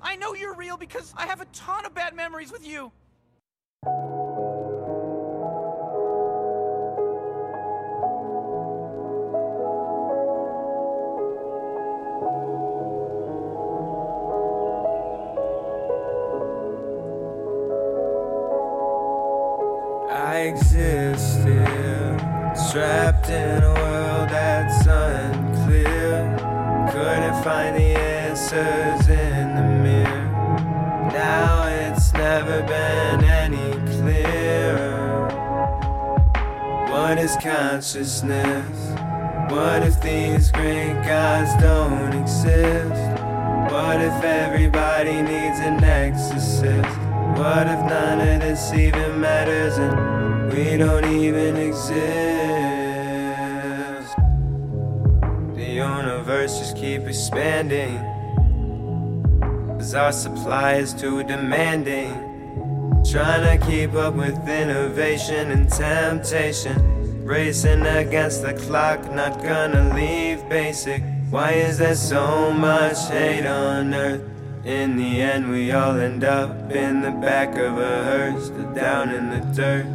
I know you're real because I have a ton of bad memories with you. I exist here, trapped in a answers in the mirror. Now it's never been any clearer. What is consciousness? What if these great gods don't exist? What if everybody needs an exorcist? What if none of this even matters and we don't even exist? The universe just keep expanding. Cause our supply is too demanding. Trying to keep up with innovation and temptation. Racing against the clock, not gonna leave basic. Why is there so much hate on earth? In the end, we all end up in the back of a hearse, down in the dirt.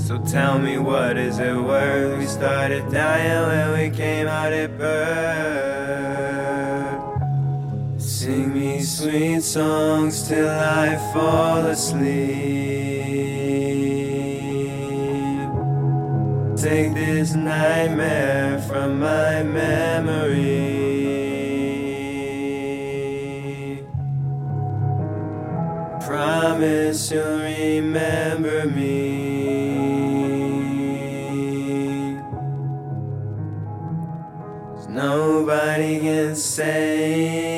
So tell me, what is it worth? We started dying when we came out at birth. Sweet songs till I fall asleep. Take this nightmare from my memory. Promise you'll remember me. Nobody can save